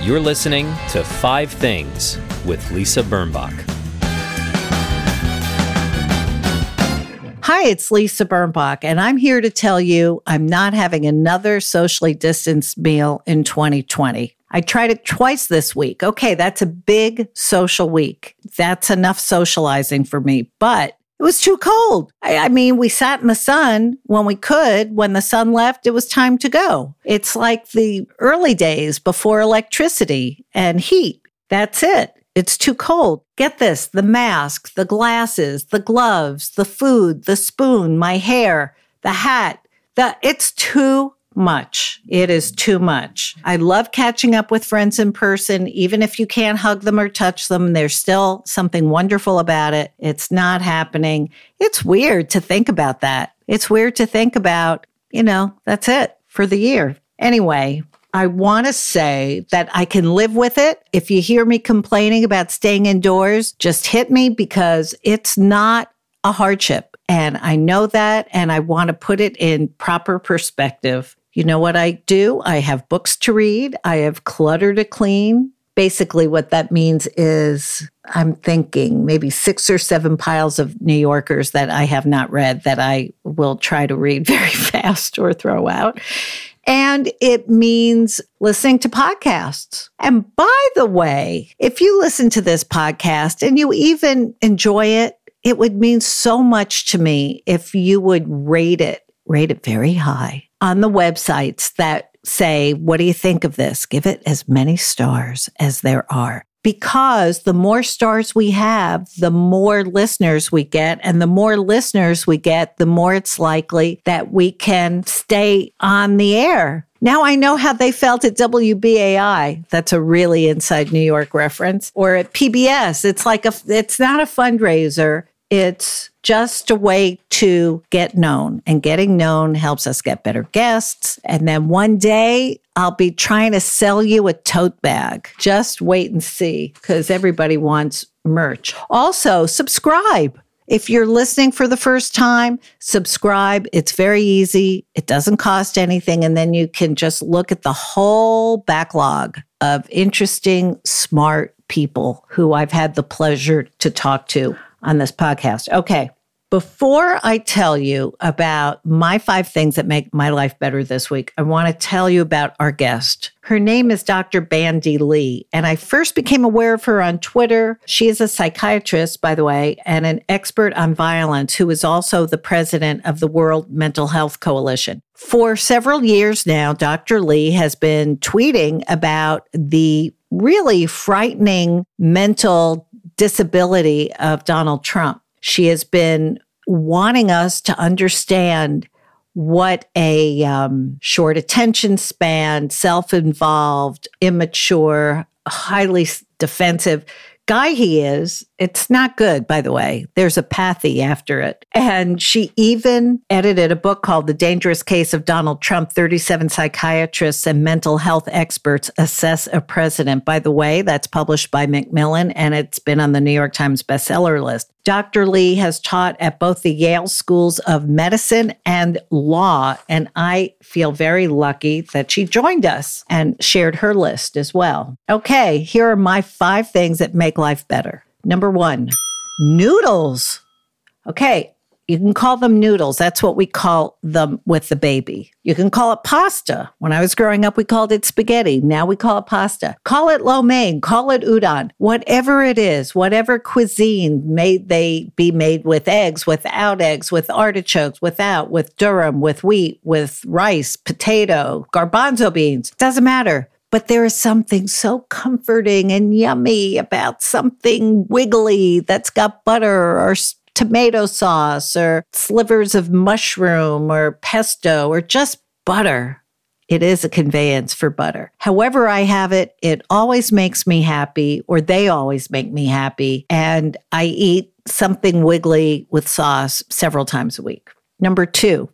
You're listening to Five Things with Lisa Birnbach. Hi, it's Lisa Birnbach, and I'm here to tell you I'm not having another socially distanced meal in 2020. I tried it twice this week. Okay, that's a big social week. That's enough socializing for me, but it was too cold. I, I, mean, we sat in the sun when we could. When the sun left, it was time to go. It's like the early days before electricity and heat. That's it. It's too cold. Get this the mask, the glasses, the gloves, the food, the spoon, my hair, the hat. The, it's too much. It is too much. I love catching up with friends in person, even if you can't hug them or touch them. There's still something wonderful about it. It's not happening. It's weird to think about that. It's weird to think about, you know, that's it for the year. Anyway, I want to say that I can live with it. If you hear me complaining about staying indoors, just hit me because it's not a hardship. And I know that, and I want to put it in proper perspective. You know what I do? I have books to read, I have clutter to clean. Basically, what that means is I'm thinking maybe six or seven piles of New Yorkers that I have not read that I will try to read very fast or throw out. And it means listening to podcasts. And by the way, if you listen to this podcast and you even enjoy it, it would mean so much to me if you would rate it, rate it very high on the websites that say, What do you think of this? Give it as many stars as there are. Because the more stars we have, the more listeners we get. And the more listeners we get, the more it's likely that we can stay on the air. Now I know how they felt at WBAI. That's a really inside New York reference. Or at PBS. It's like a, it's not a fundraiser. It's just a way to get known, and getting known helps us get better guests. And then one day I'll be trying to sell you a tote bag. Just wait and see because everybody wants merch. Also, subscribe. If you're listening for the first time, subscribe. It's very easy. It doesn't cost anything. And then you can just look at the whole backlog of interesting, smart people who I've had the pleasure to talk to on this podcast. Okay. Before I tell you about my five things that make my life better this week, I want to tell you about our guest. Her name is Dr. Bandy Lee, and I first became aware of her on Twitter. She is a psychiatrist, by the way, and an expert on violence who is also the president of the World Mental Health Coalition. For several years now, Dr. Lee has been tweeting about the really frightening mental disability of Donald Trump. She has been wanting us to understand what a um, short attention span, self involved, immature, highly defensive guy he is, it's not good, by the way. There's a pathy after it. And she even edited a book called The Dangerous Case of Donald Trump 37 Psychiatrists and Mental Health Experts Assess a President. By the way, that's published by Macmillan and it's been on the New York Times bestseller list. Dr. Lee has taught at both the Yale Schools of Medicine and Law, and I feel very lucky that she joined us and shared her list as well. Okay, here are my five things that make life better. Number one, noodles. Okay, you can call them noodles. That's what we call them with the baby. You can call it pasta. When I was growing up, we called it spaghetti. Now we call it pasta. Call it lo mein, call it udon. Whatever it is, whatever cuisine may they be made with eggs, without eggs, with artichokes, without, with durum, with wheat, with rice, potato, garbanzo beans. Doesn't matter. But there is something so comforting and yummy about something wiggly that's got butter or tomato sauce or slivers of mushroom or pesto or just butter. It is a conveyance for butter. However, I have it, it always makes me happy, or they always make me happy. And I eat something wiggly with sauce several times a week. Number two,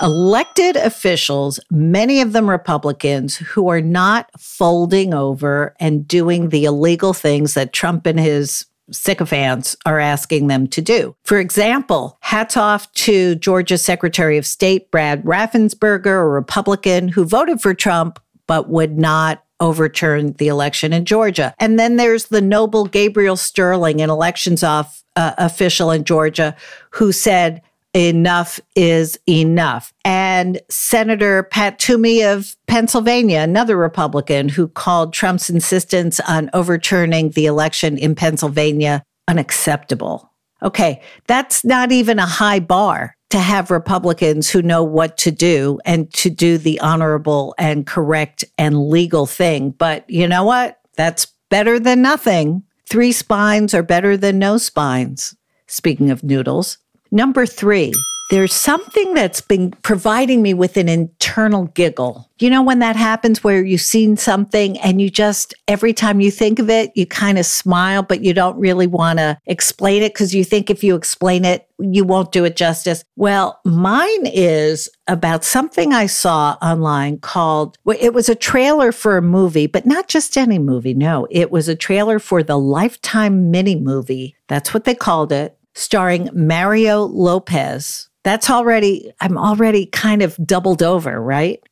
elected officials, many of them Republicans, who are not folding over and doing the illegal things that Trump and his sycophants are asking them to do. For example, hats off to Georgia's Secretary of State Brad Raffensperger, a Republican who voted for Trump but would not overturn the election in Georgia. And then there's the noble Gabriel Sterling, an elections off uh, official in Georgia, who said enough is enough. And Senator Pat Toomey of Pennsylvania, another Republican who called Trump's insistence on overturning the election in Pennsylvania unacceptable. Okay, that's not even a high bar to have Republicans who know what to do and to do the honorable and correct and legal thing. But you know what? That's better than nothing. Three spines are better than no spines. Speaking of noodles. Number three, there's something that's been providing me with an internal giggle. You know, when that happens where you've seen something and you just, every time you think of it, you kind of smile, but you don't really want to explain it because you think if you explain it, you won't do it justice. Well, mine is about something I saw online called, it was a trailer for a movie, but not just any movie. No, it was a trailer for the Lifetime mini movie. That's what they called it starring Mario Lopez. That's already, I'm already kind of doubled over, right?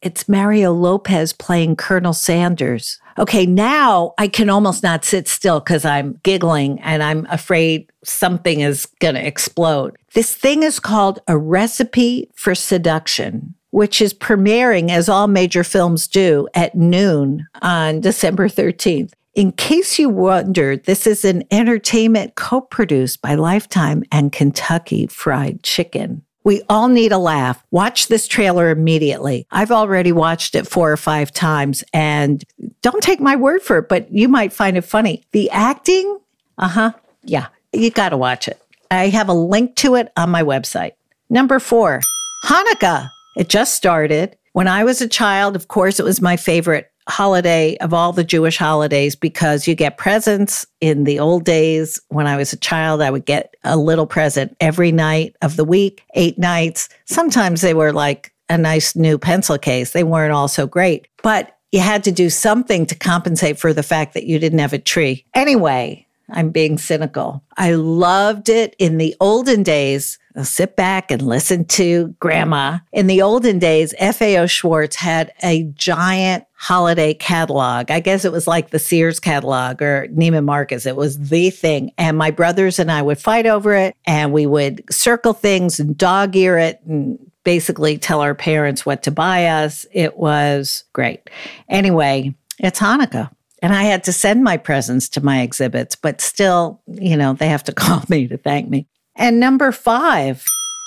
It's Mario Lopez playing Colonel Sanders. Okay, now I can almost not sit still because I'm giggling and I'm afraid something is going to explode. This thing is called A Recipe for Seduction, which is premiering, as all major films do, at noon on December 13th. In case you wondered, this is an entertainment co produced by Lifetime and Kentucky Fried Chicken. We all need a laugh. Watch this trailer immediately. I've already watched it four or five times and don't take my word for it, but you might find it funny. The acting, uh huh, yeah, you got to watch it. I have a link to it on my website. Number four, Hanukkah. It just started. When I was a child, of course, it was my favorite holiday of all the Jewish holidays because you get presents in the old days. When I was a child, I would get a little present every night of the week, eight nights. Sometimes they were like a nice new pencil case. They weren't all so great, but you had to do something to compensate for the fact that you didn't have a tree. Anyway, I'm being cynical. I loved it in the olden days. I'll sit back and listen to grandma. In the olden days, FAO Schwarz had a giant holiday catalog. I guess it was like the Sears catalog or Neiman Marcus. It was the thing. And my brothers and I would fight over it and we would circle things and dog ear it and basically tell our parents what to buy us. It was great. Anyway, it's Hanukkah. And I had to send my presents to my exhibits, but still, you know, they have to call me to thank me. And number five,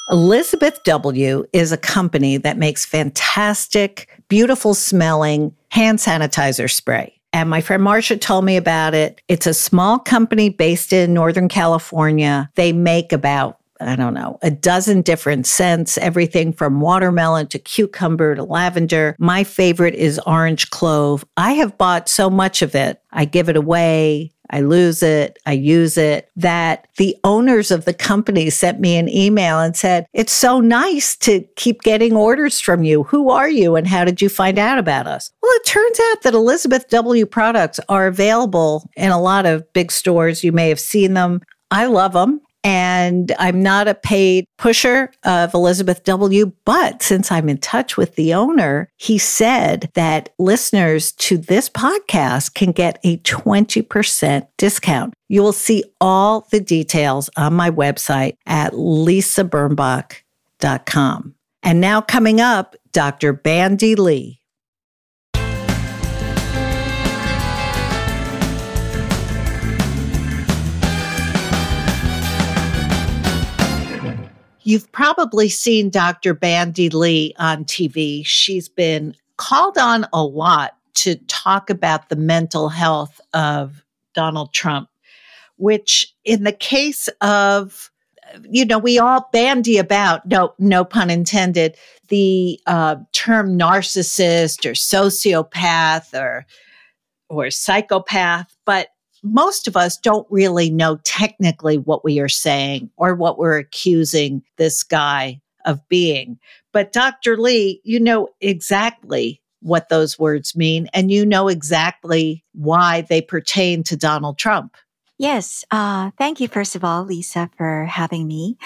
Elizabeth W. is a company that makes fantastic, beautiful smelling hand sanitizer spray. And my friend Marcia told me about it. It's a small company based in Northern California. They make about I don't know, a dozen different scents, everything from watermelon to cucumber to lavender. My favorite is orange clove. I have bought so much of it. I give it away. I lose it, I use it, that the owners of the company sent me an email and said, It's so nice to keep getting orders from you. Who are you and how did you find out about us? Well, it turns out that Elizabeth W. products are available in a lot of big stores. You may have seen them. I love them. And I'm not a paid pusher of Elizabeth W. But since I'm in touch with the owner, he said that listeners to this podcast can get a 20% discount. You will see all the details on my website at lisabirnbach.com. And now coming up, Dr. Bandy Lee. You've probably seen Dr. Bandy Lee on TV. She's been called on a lot to talk about the mental health of Donald Trump, which in the case of you know, we all bandy about, no, no pun intended, the uh, term narcissist or sociopath or or psychopath, but most of us don't really know technically what we are saying or what we're accusing this guy of being. But Dr. Lee, you know exactly what those words mean, and you know exactly why they pertain to Donald Trump. Yes. Uh, thank you, first of all, Lisa, for having me.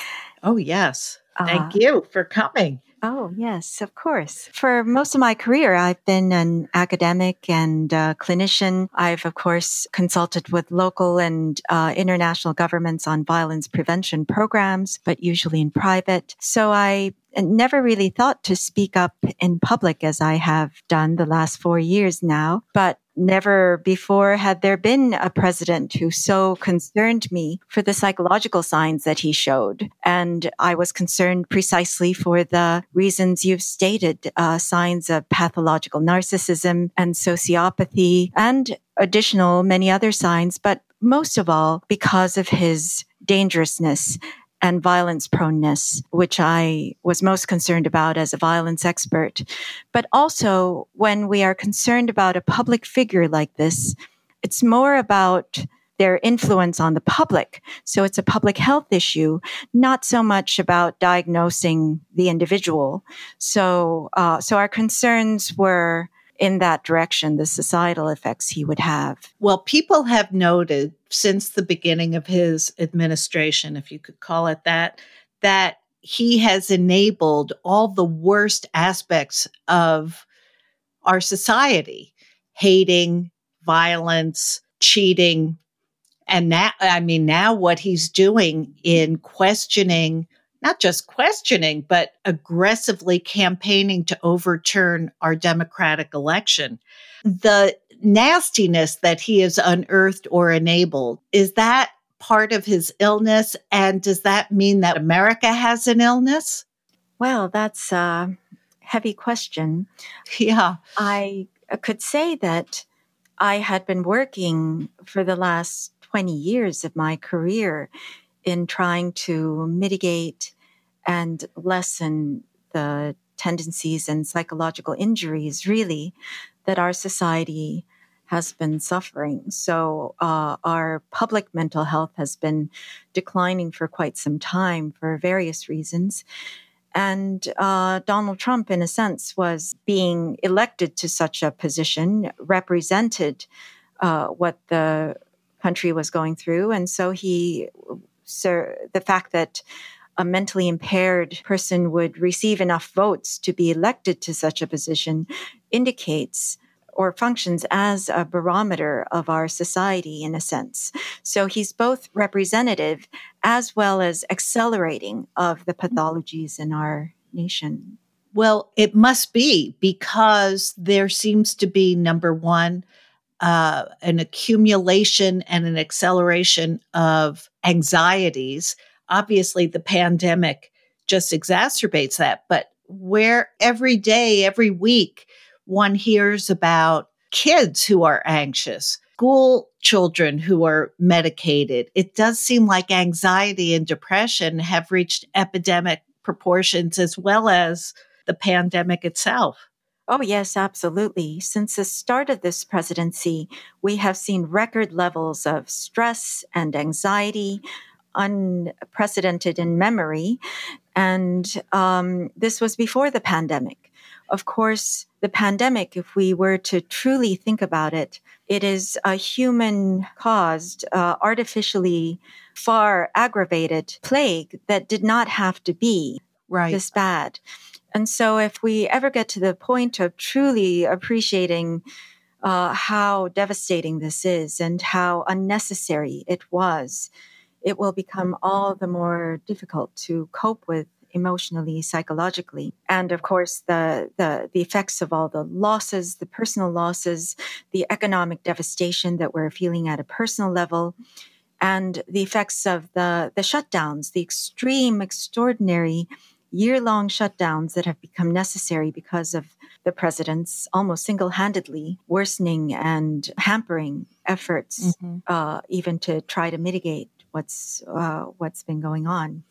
Oh, yes. Thank uh, you for coming. Oh, yes, of course. For most of my career, I've been an academic and uh, clinician. I've, of course, consulted with local and uh, international governments on violence prevention programs, but usually in private. So I never really thought to speak up in public as I have done the last four years now. But Never before had there been a president who so concerned me for the psychological signs that he showed. And I was concerned precisely for the reasons you've stated, uh, signs of pathological narcissism and sociopathy and additional many other signs, but most of all because of his dangerousness and violence proneness, which I was most concerned about as a violence expert. But also, when we are concerned about a public figure like this, it's more about their influence on the public. So it's a public health issue, not so much about diagnosing the individual. So, uh, so our concerns were in that direction, the societal effects he would have. Well, people have noted since the beginning of his administration, if you could call it that, that he has enabled all the worst aspects of our society hating, violence, cheating. And now, I mean, now what he's doing in questioning not just questioning, but aggressively campaigning to overturn our democratic election. The nastiness that he has unearthed or enabled, is that part of his illness? And does that mean that America has an illness? Well, that's a heavy question. Yeah. I could say that I had been working for the last 20 years of my career in trying to mitigate and lessen the tendencies and psychological injuries, really, that our society has been suffering. So, uh, our public mental health has been declining for quite some time for various reasons. And uh, Donald Trump, in a sense, was being elected to such a position, represented uh, what the country was going through. And so he, sir, the fact that a mentally impaired person would receive enough votes to be elected to such a position indicates or functions as a barometer of our society in a sense. So he's both representative as well as accelerating of the pathologies in our nation. Well, it must be because there seems to be number one, uh, an accumulation and an acceleration of anxieties obviously the pandemic just exacerbates that. But where every day, every week, one hears about kids who are anxious, school children who are medicated, it does seem like anxiety and depression have reached epidemic proportions as well as the pandemic itself. Oh, yes, absolutely. Since the start of this presidency, we have seen record levels of stress and anxiety, unprecedented in memory. And um, this was before the pandemic. Of course, the pandemic, if we were to truly think about it, it is a human caused, uh, artificially far aggravated plague that did not have to be right. this bad. And so, if we ever get to the point of truly appreciating uh, how devastating this is and how unnecessary it was, it will become all the more difficult to cope with emotionally, psychologically. And of course, the, the, the effects of all the losses, the personal losses, the economic devastation that we're feeling at a personal level, and the effects of the, the shutdowns, the extreme, extraordinary year long shutdowns that have become necessary because of the president's almost single handedly worsening and hampering efforts, mm-hmm. uh, even to try to mitigate what's uh, what's been going on.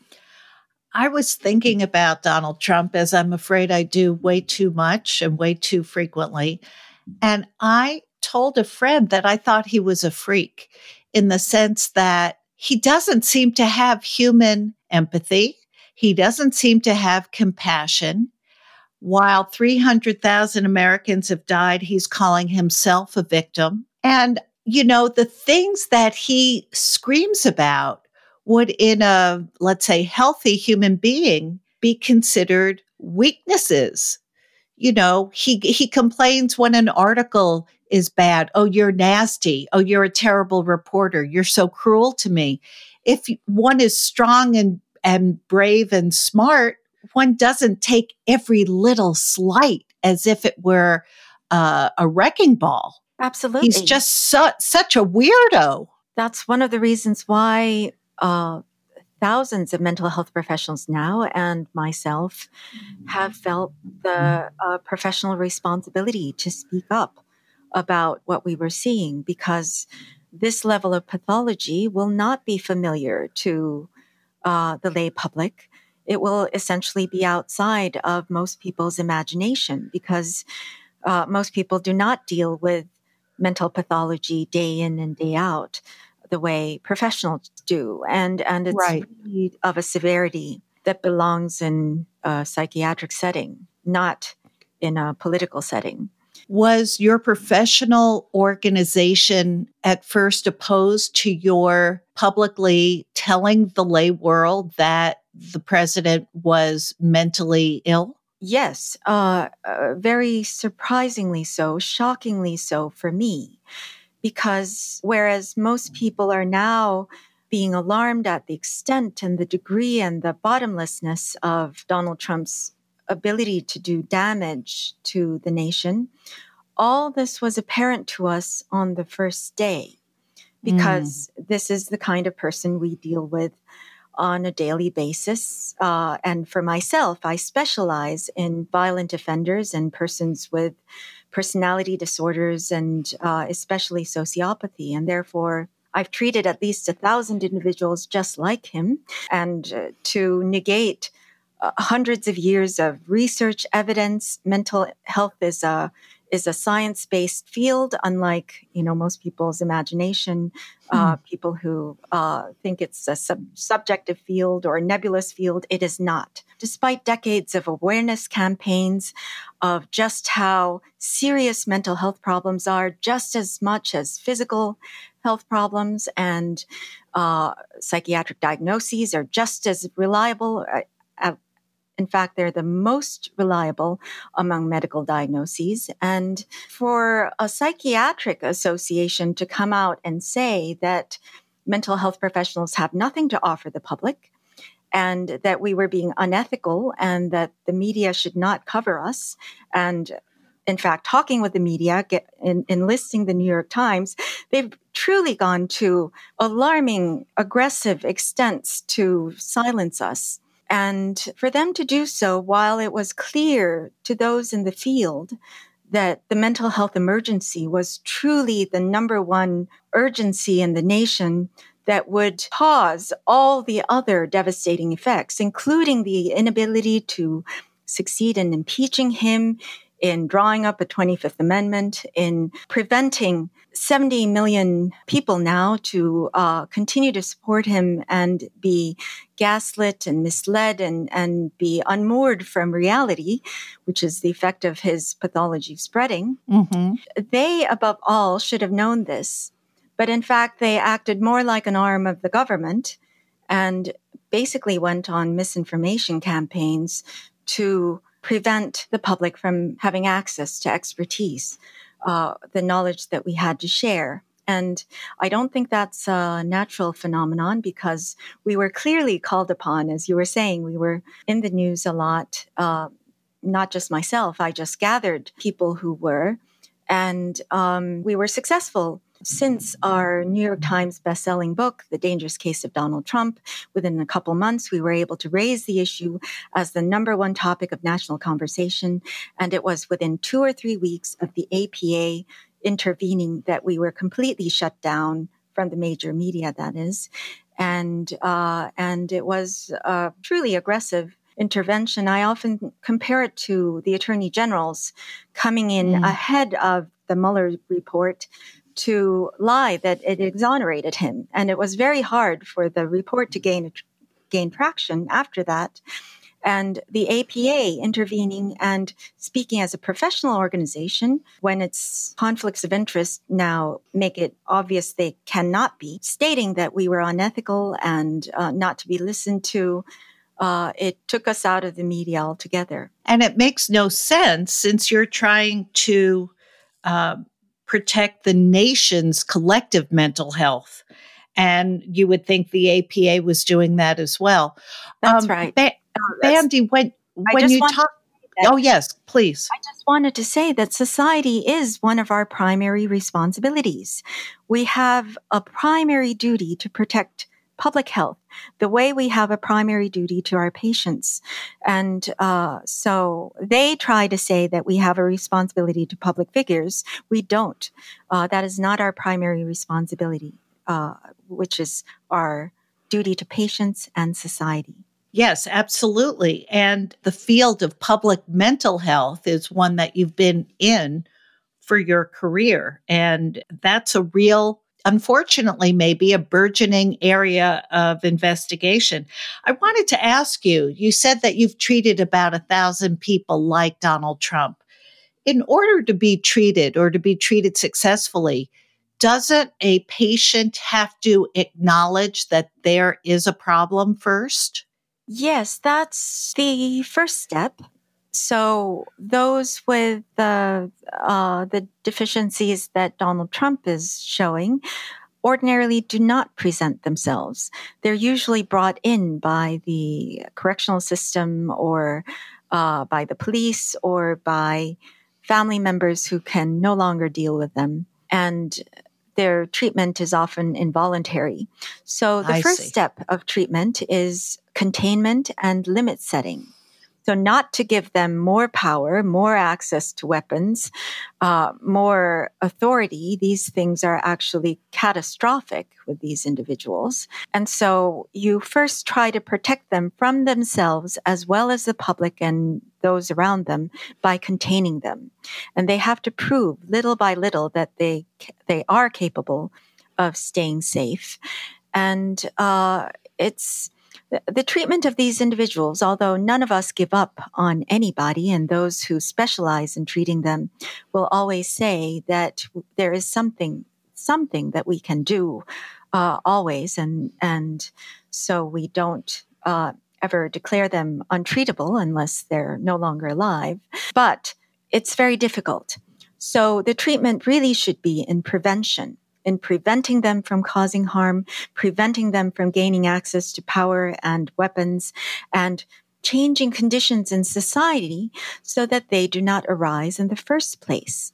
I was thinking about Donald Trump as I'm afraid I do way too much and way too frequently. And I told a friend that I thought he was a freak in the sense that he doesn't seem to have human empathy. He doesn't seem to have compassion. While 300,000 Americans have died, he's calling himself a victim. And you know, the things that he screams about would, in a, let's say, healthy human being, be considered weaknesses. You know, he he complains when an article is bad. Oh, you're nasty. Oh, you're a terrible reporter. You're so cruel to me. If one is strong and and brave and smart, one doesn't take every little slight as if it were uh, a wrecking ball. Absolutely. He's just su- such a weirdo. That's one of the reasons why uh, thousands of mental health professionals now and myself have felt the uh, professional responsibility to speak up about what we were seeing because this level of pathology will not be familiar to uh, the lay public. It will essentially be outside of most people's imagination because uh, most people do not deal with mental pathology day in and day out the way professionals do. And, and it's right. really of a severity that belongs in a psychiatric setting, not in a political setting. Was your professional organization at first opposed to your publicly telling the lay world that the president was mentally ill? Yes, uh, uh, very surprisingly so, shockingly so for me. Because whereas most people are now being alarmed at the extent and the degree and the bottomlessness of Donald Trump's ability to do damage to the nation, all this was apparent to us on the first day because mm. this is the kind of person we deal with on a daily basis. Uh, and for myself, I specialize in violent offenders and persons with personality disorders and uh, especially sociopathy. And therefore, I've treated at least a thousand individuals just like him. And uh, to negate uh, hundreds of years of research evidence, mental health is a is a science based field, unlike you know most people's imagination. Uh, hmm. people who uh, think it's a sub- subjective field or a nebulous field, it is not. Despite decades of awareness campaigns of just how serious mental health problems are, just as much as physical health problems and uh, psychiatric diagnoses are just as reliable uh, in fact, they're the most reliable among medical diagnoses. And for a psychiatric association to come out and say that mental health professionals have nothing to offer the public and that we were being unethical and that the media should not cover us and in fact, talking with the media, get, in, enlisting the New York Times, they've truly gone to alarming, aggressive extents to silence us. And for them to do so while it was clear to those in the field that the mental health emergency was truly the number one urgency in the nation that would cause all the other devastating effects, including the inability to succeed in impeaching him, in drawing up a 25th Amendment, in preventing 70 million people now to uh, continue to support him and be gaslit and misled and, and be unmoored from reality, which is the effect of his pathology spreading. Mm-hmm. They, above all, should have known this. But in fact, they acted more like an arm of the government and basically went on misinformation campaigns to prevent the public from having access to expertise, uh, the knowledge that we had to share. And I don't think that's a natural phenomenon because we were clearly called upon, as you were saying, we were in the news a lot. Uh, not just myself, I just gathered people who were, and um, we were successful since our New York Times bestselling book, The Dangerous Case of Donald Trump, within a couple months, we were able to raise the issue as the number one topic of national conversation. And it was within two or three weeks of the APA intervening that we were completely shut down from the major media, that is. And, uh, and it was a truly aggressive intervention. I often compare it to the attorney generals coming in mm. ahead of the Mueller report to lie that it exonerated him. And it was very hard for the report to gain, gain traction after that. And the APA intervening and speaking as a professional organization when its conflicts of interest now make it obvious they cannot be, stating that we were unethical and uh, not to be listened to. uh, it took us out of the media altogether. And it makes no sense since you're trying to uh, protect the nation's collective mental health. And you would think the APA was doing that as well. That's um, right. Ba- oh, Bandy, when, when you talk, oh, yes, please. I just wanted to say that society is one of our primary responsibilities. We have a primary duty to protect public health, the way we have a primary duty to our patients. And uh, so they try to say that we have a responsibility to public figures. We don't. Uh, that is not our primary responsibility, uh, which is our duty to patients and society. Yes, absolutely. And the field of public mental health is one that you've been in for your career. And that's a real unfortunately maybe a burgeoning area of investigation. I wanted to ask you, you said that you've treated about a thousand people like Donald Trump. In order to be treated or to be treated successfully, doesn't a patient have to acknowledge that there is a problem first? Yes, that's the first step. So those with the uh, the deficiencies that Donald Trump is showing ordinarily do not present themselves. They're usually brought in by the correctional system or uh, by the police or by family members who can no longer deal with them. And their treatment is often involuntary. So the I first see. step of treatment is containment and limit setting. So, not to give them more power, more access to weapons, uh, more authority. These things are actually catastrophic with these individuals. And so, you first try to protect them from themselves as well as the public and those around them by containing them. And they have to prove little by little that they, they are capable of staying safe. And uh, it's the treatment of these individuals, although none of us give up on anybody, and those who specialize in treating them will always say that there is something, something that we can do uh, always, and and so we don't uh, ever declare them untreatable unless they're no longer alive. But it's very difficult. So the treatment really should be in prevention in preventing them from causing harm, preventing them from gaining access to power and weapons, and changing conditions in society so that they do not arise in the first place.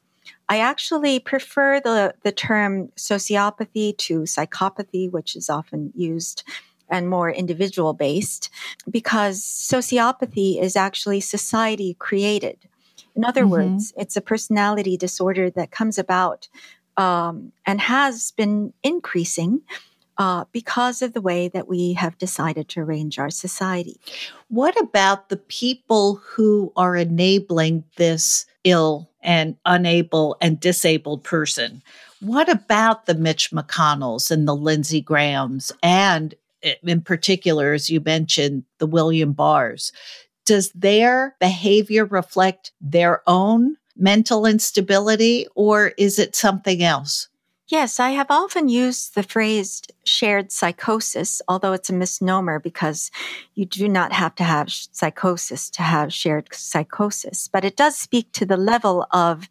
I actually prefer the, the term sociopathy to psychopathy, which is often used and more individual based, because sociopathy is actually society created. In other mm-hmm. words, it's a personality disorder that comes about um, and has been increasing uh, because of the way that we have decided to arrange our society. What about the people who are enabling this ill and unable and disabled person? What about the Mitch McConnells and the Lindsey Grahams and in particular, as you mentioned, the William Barrs? Does their behavior reflect their own mental instability or is it something else? Yes, I have often used the phrase shared psychosis, although it's a misnomer because you do not have to have psychosis to have shared psychosis. But it does speak to the level of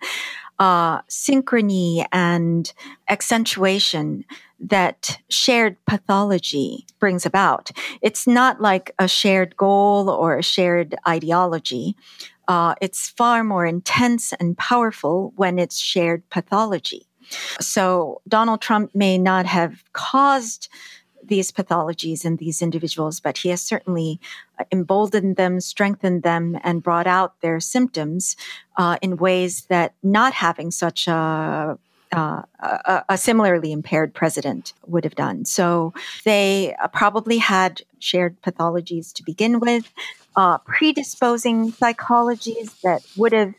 uh, synchrony and accentuation that shared pathology brings about. It's not like a shared goal or a shared ideology uh, it's far more intense and powerful when it's shared pathology. So Donald Trump may not have caused these pathologies in these individuals, but he has certainly uh, emboldened them, strengthened them, and brought out their symptoms uh, in ways that not having such a uh, a, a, similarly impaired president would have done. So they uh, probably had shared pathologies to begin with, uh, predisposing psychologies that would have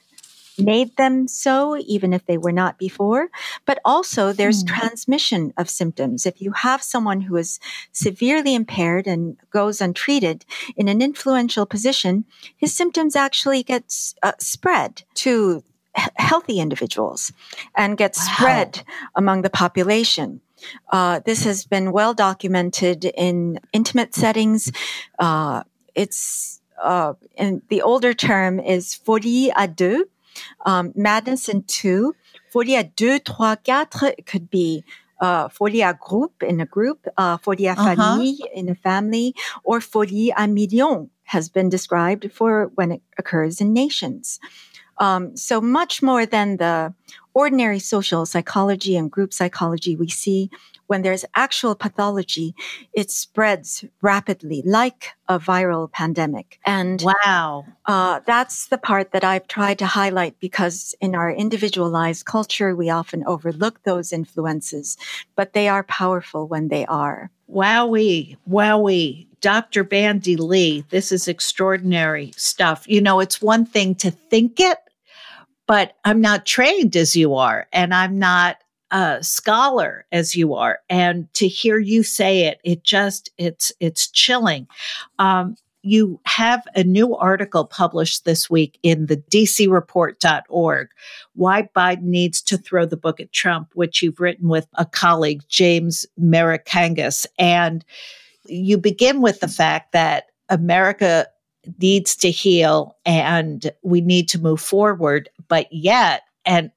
made them so, even if they were not before. But also, there's mm. transmission of symptoms. If you have someone who is severely impaired and goes untreated in an influential position, his symptoms actually get uh, spread to healthy individuals and get wow. spread among the population. Uh, this has been well documented in intimate settings. Uh, it's uh, and the older term is folie à deux, um, madness in two. Folie à deux, trois, quatre could be uh, folie à groupe in a group, uh, folie à uh-huh. famille in a family, or folie à million has been described for when it occurs in nations. Um, so much more than the ordinary social psychology and group psychology we see when there's actual pathology, it spreads rapidly like a viral pandemic. And wow, uh, that's the part that I've tried to highlight because in our individualized culture, we often overlook those influences, but they are powerful when they are. Wowie, wowie. Dr. Bandy Lee, this is extraordinary stuff. You know, it's one thing to think it, but I'm not trained as you are, and I'm not a scholar as you are. And to hear you say it, it just it's it's chilling. Um, you have a new article published this week in the dcreport.org why biden needs to throw the book at trump which you've written with a colleague james merikangas and you begin with the fact that america needs to heal and we need to move forward. But yet, and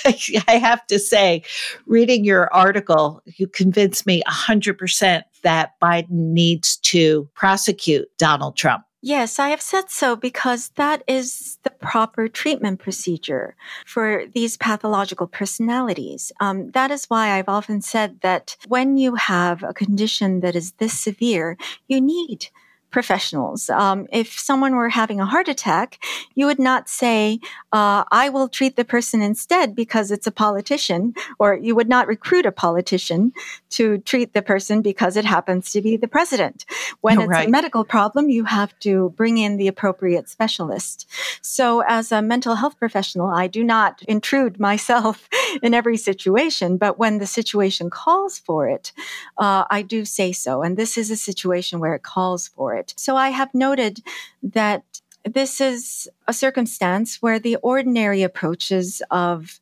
I have to say, reading your article, you convinced me 100% that Biden needs to prosecute Donald Trump. Yes, I have said so because that is the proper treatment procedure for these pathological personalities. Um, that is why I've often said that when you have a condition that is this severe, you need professionals. Um, if someone were having a heart attack, you would not say, uh, I will treat the person instead because it's a politician, or you would not recruit a politician to treat the person because it happens to be the president. When it's right. a medical problem, you have to bring in the appropriate specialist. So, as a mental health professional, I do not intrude myself in every situation, but when the situation calls for it, uh, I do say so. And this is a situation where it calls for it it. So I have noted that this is a circumstance where the ordinary approaches of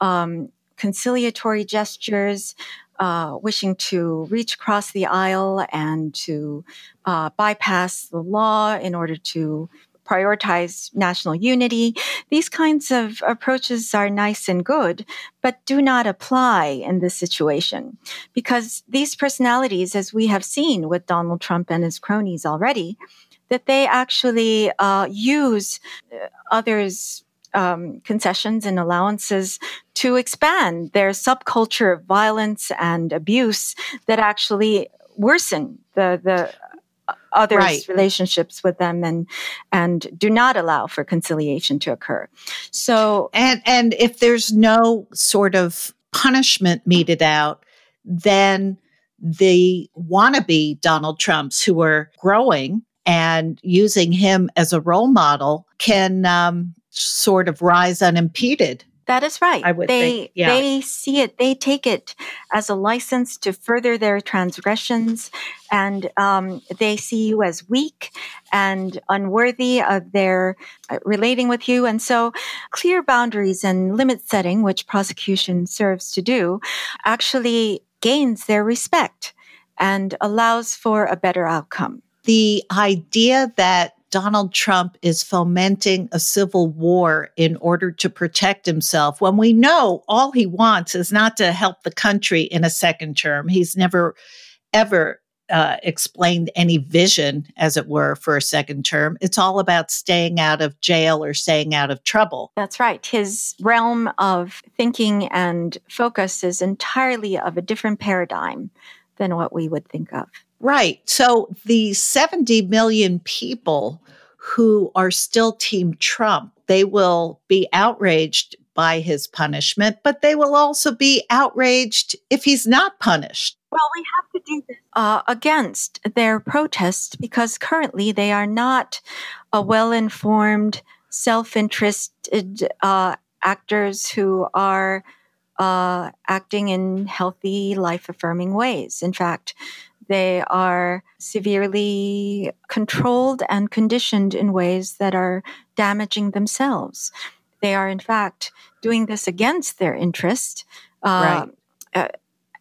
um, conciliatory gestures, uh, wishing to reach across the aisle and to uh, bypass the law in order to prioritize national unity. These kinds of approaches are nice and good, but do not apply in this situation because these personalities, as we have seen with Donald Trump and his cronies already, that they actually uh, use uh, others' um, concessions and allowances to expand their subculture of violence and abuse that actually worsen the the others' right. relationships with them and and do not allow for conciliation to occur. So and and if there's no sort of punishment meted out, then the wannabe Donald Trumps who are growing and using him as a role model can um, sort of rise unimpeded. That is right. I would they think, yeah. they see it, they take it as a license to further their transgressions, and um, they see you as weak and unworthy of their uh, relating with you. And so, clear boundaries and limit setting, which prosecution serves to do, actually gains their respect and allows for a better outcome. The idea that Donald Trump is fomenting a civil war in order to protect himself when we know all he wants is not to help the country in a second term. He's never, ever uh, explained any vision, as it were, for a second term. It's all about staying out of jail or staying out of trouble. That's right. His realm of thinking and focus is entirely of a different paradigm than what we would think of. Right. So the 70 million people who are still Team Trump, they will be outraged by his punishment, but they will also be outraged if he's not punished. Well, we have to do this uh, against their protests because currently they are not a well informed, self interested uh, actors who are uh, acting in healthy, life affirming ways. In fact, they are severely controlled and conditioned in ways that are damaging themselves. They are, in fact, doing this against their interest uh, right. uh,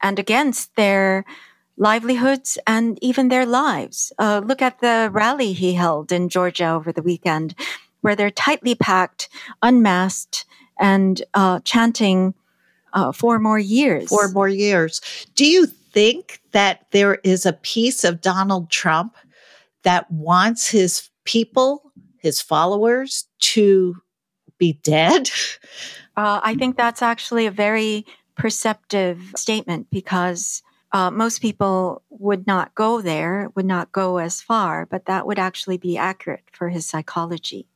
and against their livelihoods and even their lives. Uh, look at the rally he held in Georgia over the weekend, where they're tightly packed, unmasked, and uh, chanting uh, four more years. Four more years. Do you think that there is a piece of Donald Trump that wants his people, his followers, to be dead? Uh, I think that's actually a very perceptive statement because uh, most people would not go there, would not go as far, but that would actually be accurate for his psychology.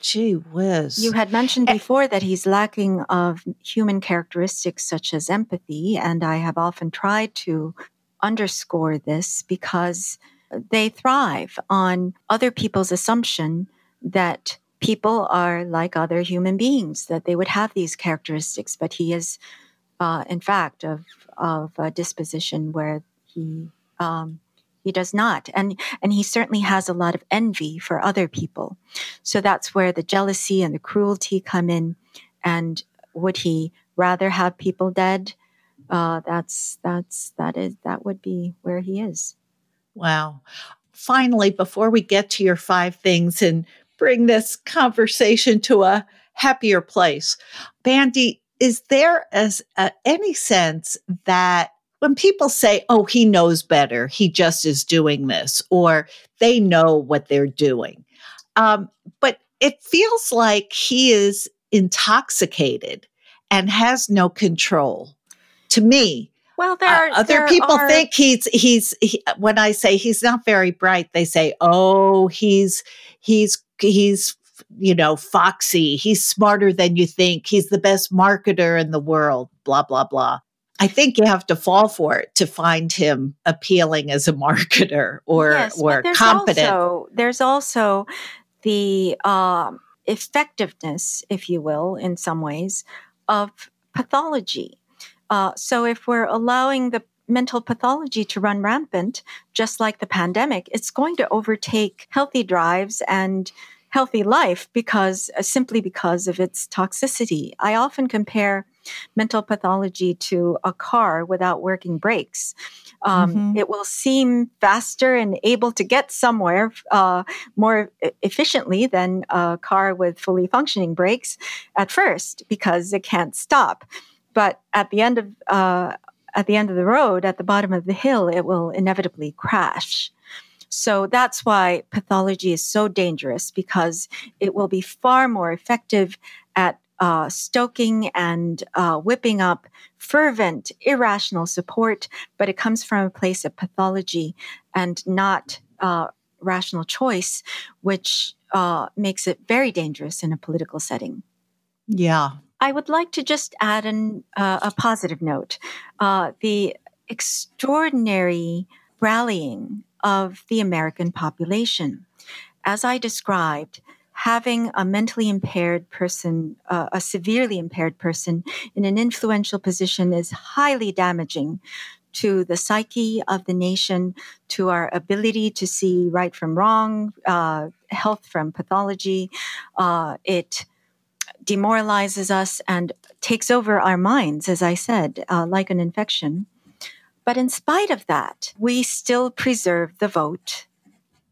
Gee whiz. You had mentioned before that he's lacking of human characteristics such as empathy, and I have often tried to underscore this because they thrive on other people's assumption that people are like other human beings, that they would have these characteristics, but he is, uh, in fact, of of a disposition where he um, he does not, and and he certainly has a lot of envy for other people. So that's where the jealousy and the cruelty come in. And would he rather have people dead? Uh, that's that's that is that would be where he is. Wow. Finally, before we get to your five things and bring this conversation to a happier place, Bandy, is there as uh, any sense that when people say, oh, he knows better, he just is doing this, or they know what they're doing. Um, but it feels like he is intoxicated and has no control. To me, well, there are, uh, other there people are... think he's he's he, when I say he's not very bright, they say, "Oh, he's he's he's you know foxy. He's smarter than you think. He's the best marketer in the world." Blah blah blah. I think you have to fall for it to find him appealing as a marketer or yes, or there's competent. Also, there's also the um, effectiveness, if you will, in some ways, of pathology. Uh, so if we're allowing the mental pathology to run rampant, just like the pandemic, it's going to overtake healthy drives and healthy life because uh, simply because of its toxicity. I often compare mental pathology to a car without working brakes. Um, mm-hmm. It will seem faster and able to get somewhere uh, more efficiently than a car with fully functioning brakes at first because it can't stop. But at the end of uh, at the end of the road, at the bottom of the hill, it will inevitably crash. So that's why pathology is so dangerous because it will be far more effective at uh, stoking and uh, whipping up fervent, irrational support, but it comes from a place of pathology and not uh, rational choice, which uh, makes it very dangerous in a political setting. Yeah. I would like to just add an, uh, a positive note. Uh, the extraordinary rallying of the American population. As I described, having a mentally impaired person, uh, a severely impaired person in an influential position is highly damaging to the psyche of the nation, to our ability to see right from wrong, uh, health from pathology. Uh, it demoralizes us and takes over our minds, as I said, uh, like an infection. But in spite of that, we still preserve the vote.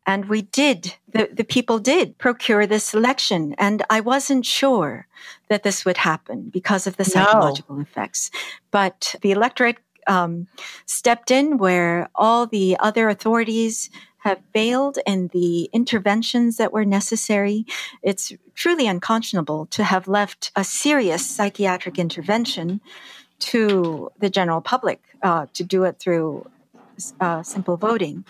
And we did, the, the people did procure this election. And I wasn't sure that this would happen because of the psychological no. effects. But the electorate um, stepped in where all the other authorities have failed in the interventions that were necessary. It's truly unconscionable to have left a serious psychiatric intervention to the general public uh, to do it through uh, simple voting.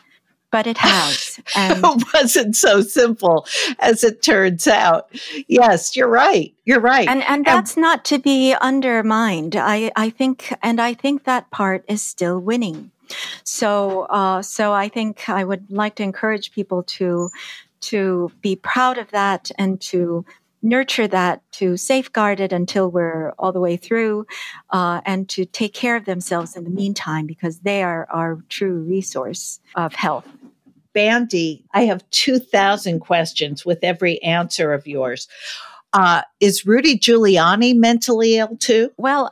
But it has. And it wasn't so simple as it turns out. Yes, you're right. You're right. And and that's and, not to be undermined. I, I think and I think that part is still winning. So uh, so I think I would like to encourage people to to be proud of that and to nurture that, to safeguard it until we're all the way through, uh, and to take care of themselves in the meantime because they are our true resource of health. Bandy, I have 2,000 questions with every answer of yours. Uh, is Rudy Giuliani mentally ill too? Well,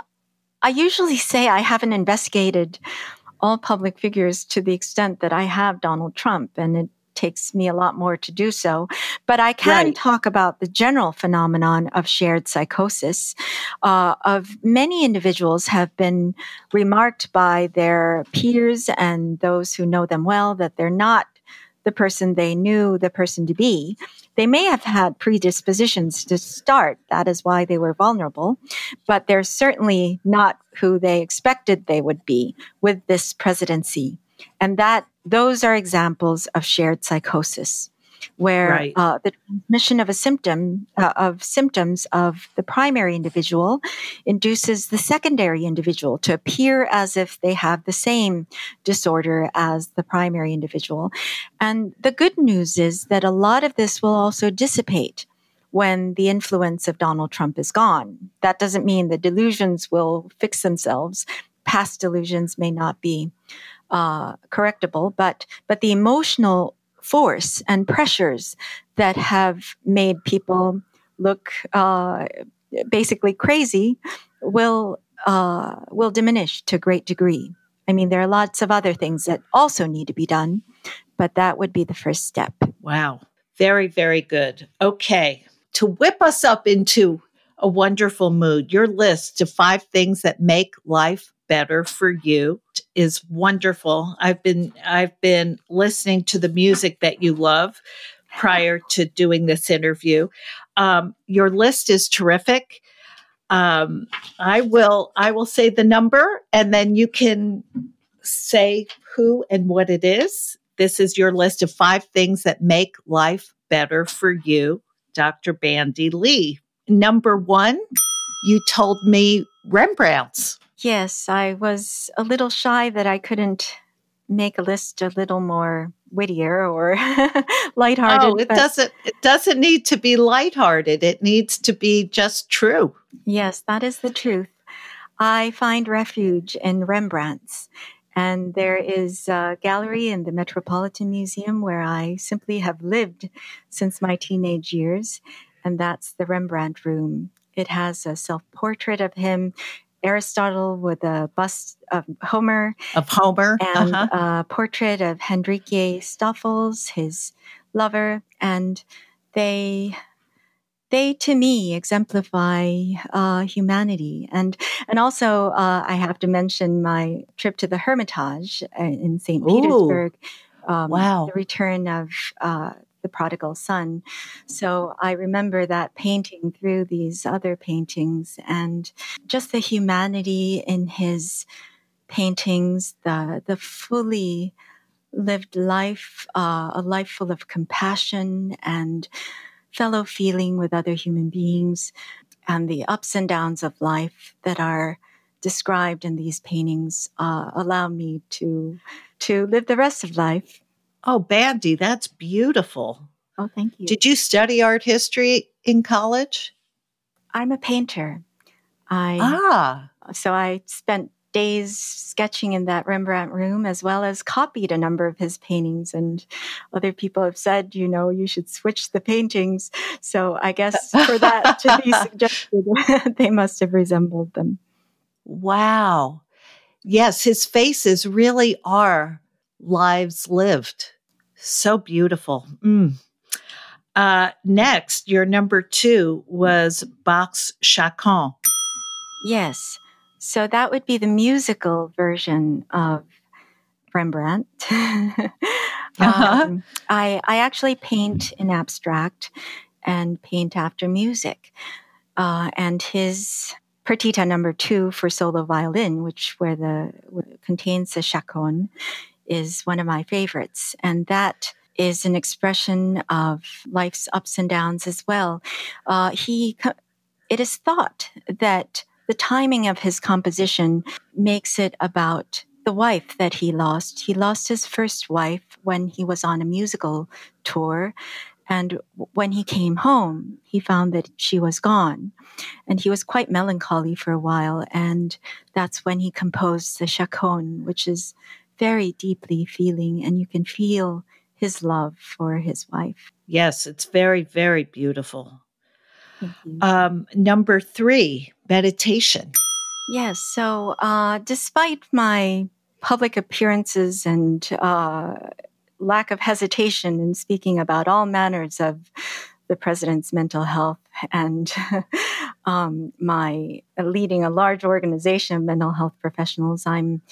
I usually say I haven't investigated all public figures to the extent that I have Donald Trump, and it takes me a lot more to do so. But I can right. talk about the general phenomenon of shared psychosis. Uh, of many individuals have been remarked by their peers and those who know them well that they're not the person they knew the person to be. They may have had predispositions to start. That is why they were vulnerable, but they're certainly not who they expected they would be with this presidency. And that those are examples of shared psychosis where right. uh, the transmission of a symptom uh, of symptoms of the primary individual induces the secondary individual to appear as if they have the same disorder as the primary individual and the good news is that a lot of this will also dissipate when the influence of Donald Trump is gone. That doesn't mean the delusions will fix themselves. Past delusions may not be uh, correctable, but but the emotional force and pressures that have made people look uh, basically crazy will uh, will diminish to a great degree. I mean, there are lots of other things that also need to be done, but that would be the first step. Wow, very very good. Okay, to whip us up into a wonderful mood, your list of five things that make life better for you is wonderful. I've been I've been listening to the music that you love prior to doing this interview. Um, your list is terrific. Um, I will I will say the number and then you can say who and what it is. This is your list of five things that make life better for you, Dr. Bandy Lee. Number one, you told me Rembrandts. Yes, I was a little shy that I couldn't make a list a little more wittier or lighthearted. Oh, it doesn't it doesn't need to be lighthearted. It needs to be just true. Yes, that is the truth. I find refuge in Rembrandts. And there is a gallery in the Metropolitan Museum where I simply have lived since my teenage years, and that's the Rembrandt Room. It has a self portrait of him Aristotle with a bust of Homer. Of Homer. And uh-huh. a portrait of Hendrickje Stoffels, his lover. And they they to me exemplify uh, humanity and and also uh, I have to mention my trip to the Hermitage uh, in St. Petersburg. Um, wow, the return of uh, the prodigal son. So I remember that painting through these other paintings and just the humanity in his paintings, the, the fully lived life, uh, a life full of compassion and fellow feeling with other human beings, and the ups and downs of life that are described in these paintings uh, allow me to to live the rest of life Oh, Bandy, that's beautiful. Oh, thank you. Did you study art history in college? I'm a painter. I ah. So I spent days sketching in that Rembrandt room as well as copied a number of his paintings and other people have said, you know, you should switch the paintings. So I guess for that to be suggested, they must have resembled them. Wow. Yes, his faces really are lives lived. So beautiful. Mm. Uh, next, your number two was Bach's Chaconne. Yes. So that would be the musical version of Rembrandt. uh-huh. um, I, I actually paint in abstract and paint after music. Uh, and his partita number two for solo violin, which where the where contains the chaconne, is one of my favorites. And that is an expression of life's ups and downs as well. Uh, he, it is thought that the timing of his composition makes it about the wife that he lost. He lost his first wife when he was on a musical tour. And when he came home, he found that she was gone. And he was quite melancholy for a while. And that's when he composed the Chaconne, which is very deeply feeling, and you can feel his love for his wife. Yes, it's very, very beautiful. Um, number three, meditation. Yes. So, uh, despite my public appearances and uh, lack of hesitation in speaking about all manners of the president's mental health and um, my leading a large organization of mental health professionals. I'm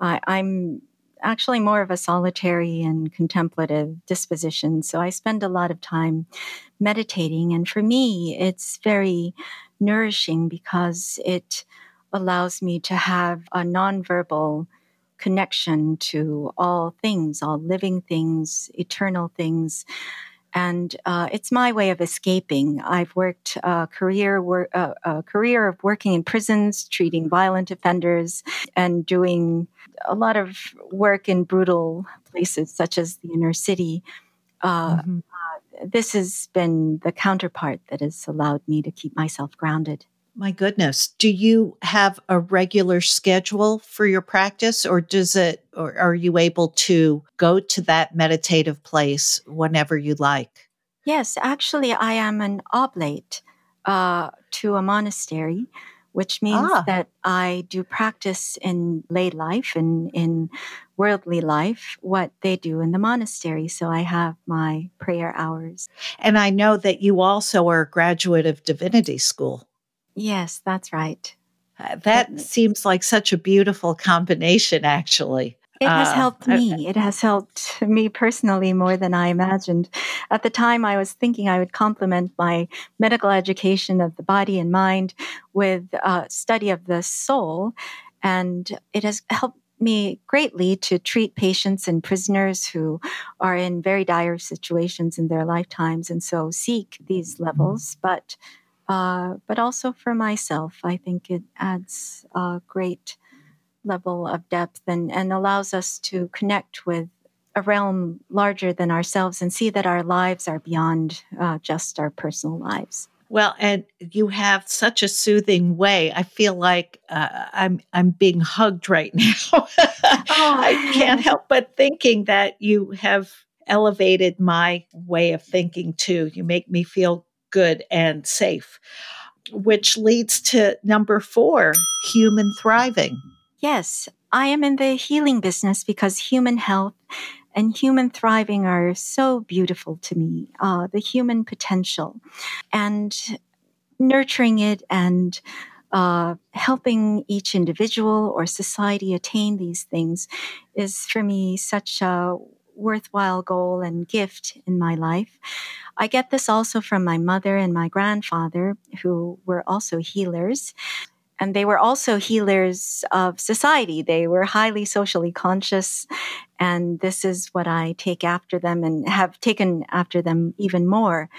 I, I'm actually more of a solitary and contemplative disposition. So I spend a lot of time meditating. And for me, it's very nourishing because it allows me to have a nonverbal connection to all things, all living things, eternal things. And uh, it's my way of escaping. I've worked a career wor- uh, a career of working in prisons, treating violent offenders, and doing a lot of work in brutal places such as the inner city. Uh, mm-hmm. Uh, this has been the counterpart that has allowed me to keep myself grounded. My goodness. Do you have a regular schedule for your practice or does it, or are you able to go to that meditative place whenever you like? Yes, actually, I am an oblate uh, to a monastery, which means ah. that I do practice in lay life and in worldly life what they do in the monastery. So I have my prayer hours. And I know that you also are a graduate of divinity school. Yes, that's right. Uh, that seems like such a beautiful combination, actually. It has uh, helped me. it has helped me personally more than I imagined. At the time, I was thinking I would complement my medical education of the body and mind with uh, study of the soul. And it has helped me greatly to treat patients and prisoners who are in very dire situations in their lifetimes and so seek these levels. But uh, but also for myself. I think it adds a great level of depth and, and allows us to connect with a realm larger than ourselves and see that our lives are beyond uh, just our personal lives. Well, and you have such a soothing way. I feel like uh, I'm I'm being hugged right now. oh. I can't help but thinking that you have elevated my way of thinking too. You make me feel good and safe, which leads to number four human thriving. Yes, I am in the healing business because human health and human thriving are so beautiful to me. Uh, the human potential and nurturing it and uh, helping each individual or society attain these things is for me such a worthwhile goal and gift in my life. I get this also from my mother and my grandfather, who were also healers. And they were also healers of society. They were highly socially conscious. And this is what I take after them and have taken after them even more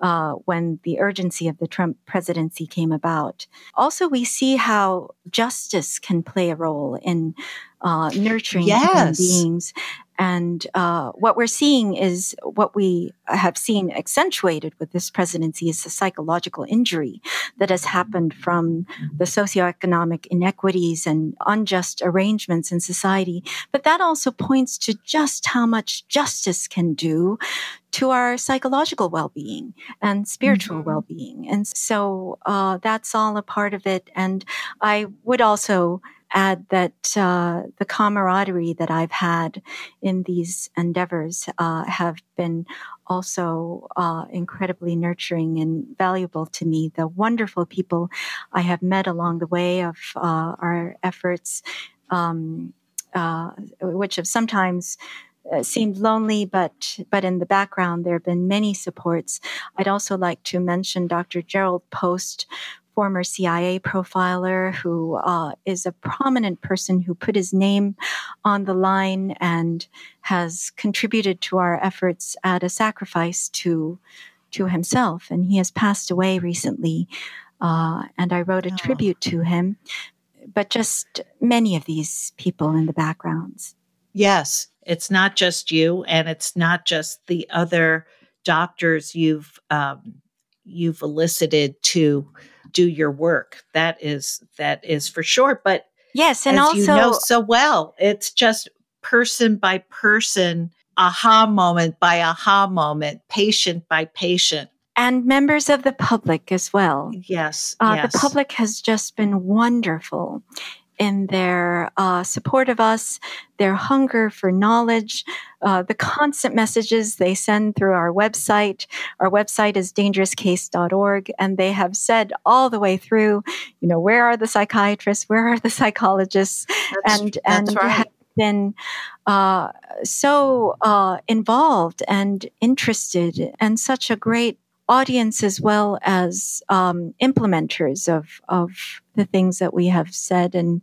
uh, when the urgency of the Trump presidency came about. Also, we see how justice can play a role in uh, nurturing yes. human beings. And uh, what we're seeing is what we have seen accentuated with this presidency is the psychological injury that has happened from the socioeconomic inequities and unjust arrangements in society. But that also points to just how much justice can do to our psychological well-being and spiritual mm-hmm. well-being. And so uh, that's all a part of it. And I would also add that uh, the camaraderie that I've had in these endeavors uh, have been also uh, incredibly nurturing and valuable to me. The wonderful people I have met along the way of uh, our efforts, um, uh, which have sometimes uh, seemed lonely, but but in the background there have been many supports. I'd also like to mention Dr. Jerrold Post, former CIA profiler who uh, is a prominent person who put his name on the line and has contributed to our efforts at a sacrifice to to himself. And he has passed away recently. Uh, and I wrote a oh. tribute to him. But just many of these people in the backgrounds. Yes, it's not just you, and it's not just the other doctors you've um, you've elicited to do your work. That is that is for sure. But yes, and also you know so well, it's just person by person, aha moment by aha moment, patient by patient. And members of the public as well. Yes, uh, yes. The public has just been wonderful in their uh, support of us, their hunger for knowledge, uh, the constant messages they send through our website. Our website is dangerouscase.org, and they have said all the way through, you know, where are the psychiatrists? Where are the psychologists? That's, and that's and right. have been uh, so uh, involved and interested, and such a great audience as well as um, implementers of of the things that we have said and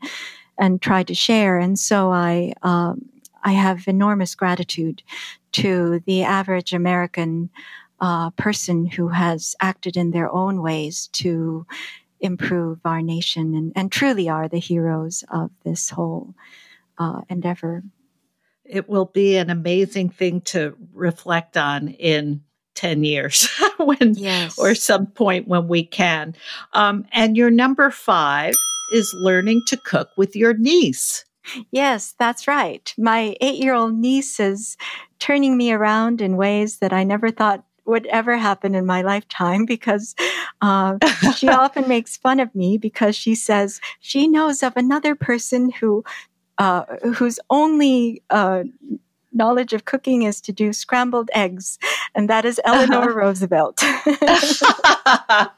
and tried to share. And so I um, I have enormous gratitude to the average American uh, person who has acted in their own ways to improve our nation and, and truly are the heroes of this whole uh, endeavor. It will be an amazing thing to reflect on in 10 years when Yes. or some point when we can. Um, and your number five is learning to cook with your niece. Yes, that's right. My eight year old niece is turning me around in ways that I never thought would ever happen in my lifetime because uh, she often makes fun of me because she says she knows of another person who uh, whose only uh, knowledge of cooking is to do scrambled eggs, and that is uh-huh. Eleanor Roosevelt. I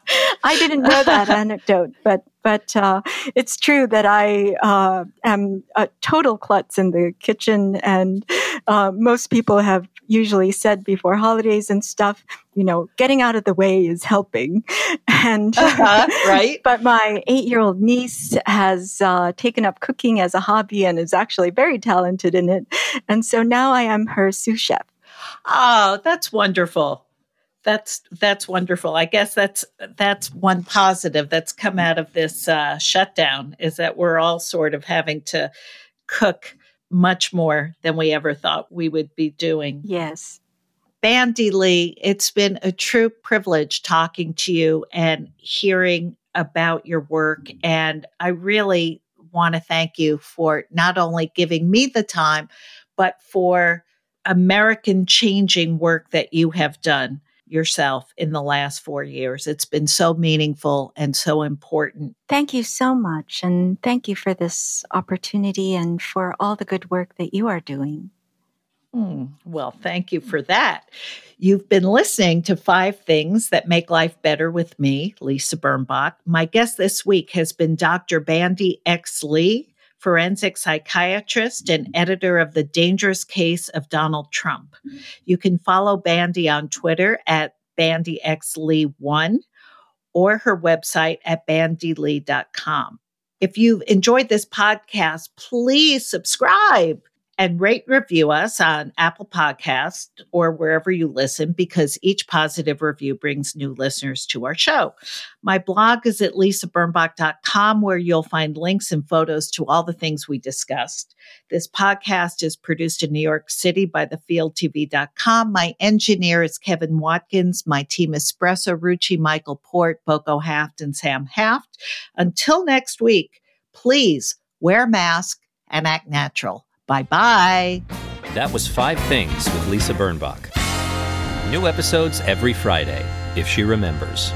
didn't know that anecdote, but but uh, it's true that I uh, am a total klutz in the kitchen, and uh, most people have usually said before holidays and stuff, you know, getting out of the way is helping, and Uh-huh, right? but my eight-year-old niece has uh, taken up cooking as a hobby and is actually very talented in it, and so now I am her sous chef. Oh, that's wonderful. That's that's wonderful. I guess that's that's one positive that's come out of this uh, shutdown is that we're all sort of having to cook much more than we ever thought we would be doing. Yes. Bandy Lee, it's been a true privilege talking to you and hearing about your work. And I really want to thank you for not only giving me the time, but for American changing work that you have done yourself in the last four years. It's been so meaningful and so important. Thank you so much. And thank you for this opportunity and for all the good work that you are doing. Hmm, well, thank you for that. You've been listening to Five Things That Make Life Better with me, Lisa Birnbach. My guest this week has been Dr. Bandy X. Lee, forensic psychiatrist and editor of The Dangerous Case of Donald Trump. You can follow Bandy on Twitter at BandyXLee1 or her website at bandylee.com. If you've enjoyed this podcast, please subscribe and rate review us on Apple Podcast or wherever you listen because each positive review brings new listeners to our show. My blog is at lisabirnbach.com where you'll find links and photos to all the things we discussed. This podcast is produced in New York City by thefieldtv.com. My engineer is Kevin Watkins. My team Espresso, Rucci, Michael Port, Boko Haft, and Sam Haft. Until next week, please wear a mask and act natural. Bye bye. That was Five Things with Lisa Birnbach. New episodes every Friday, if she remembers.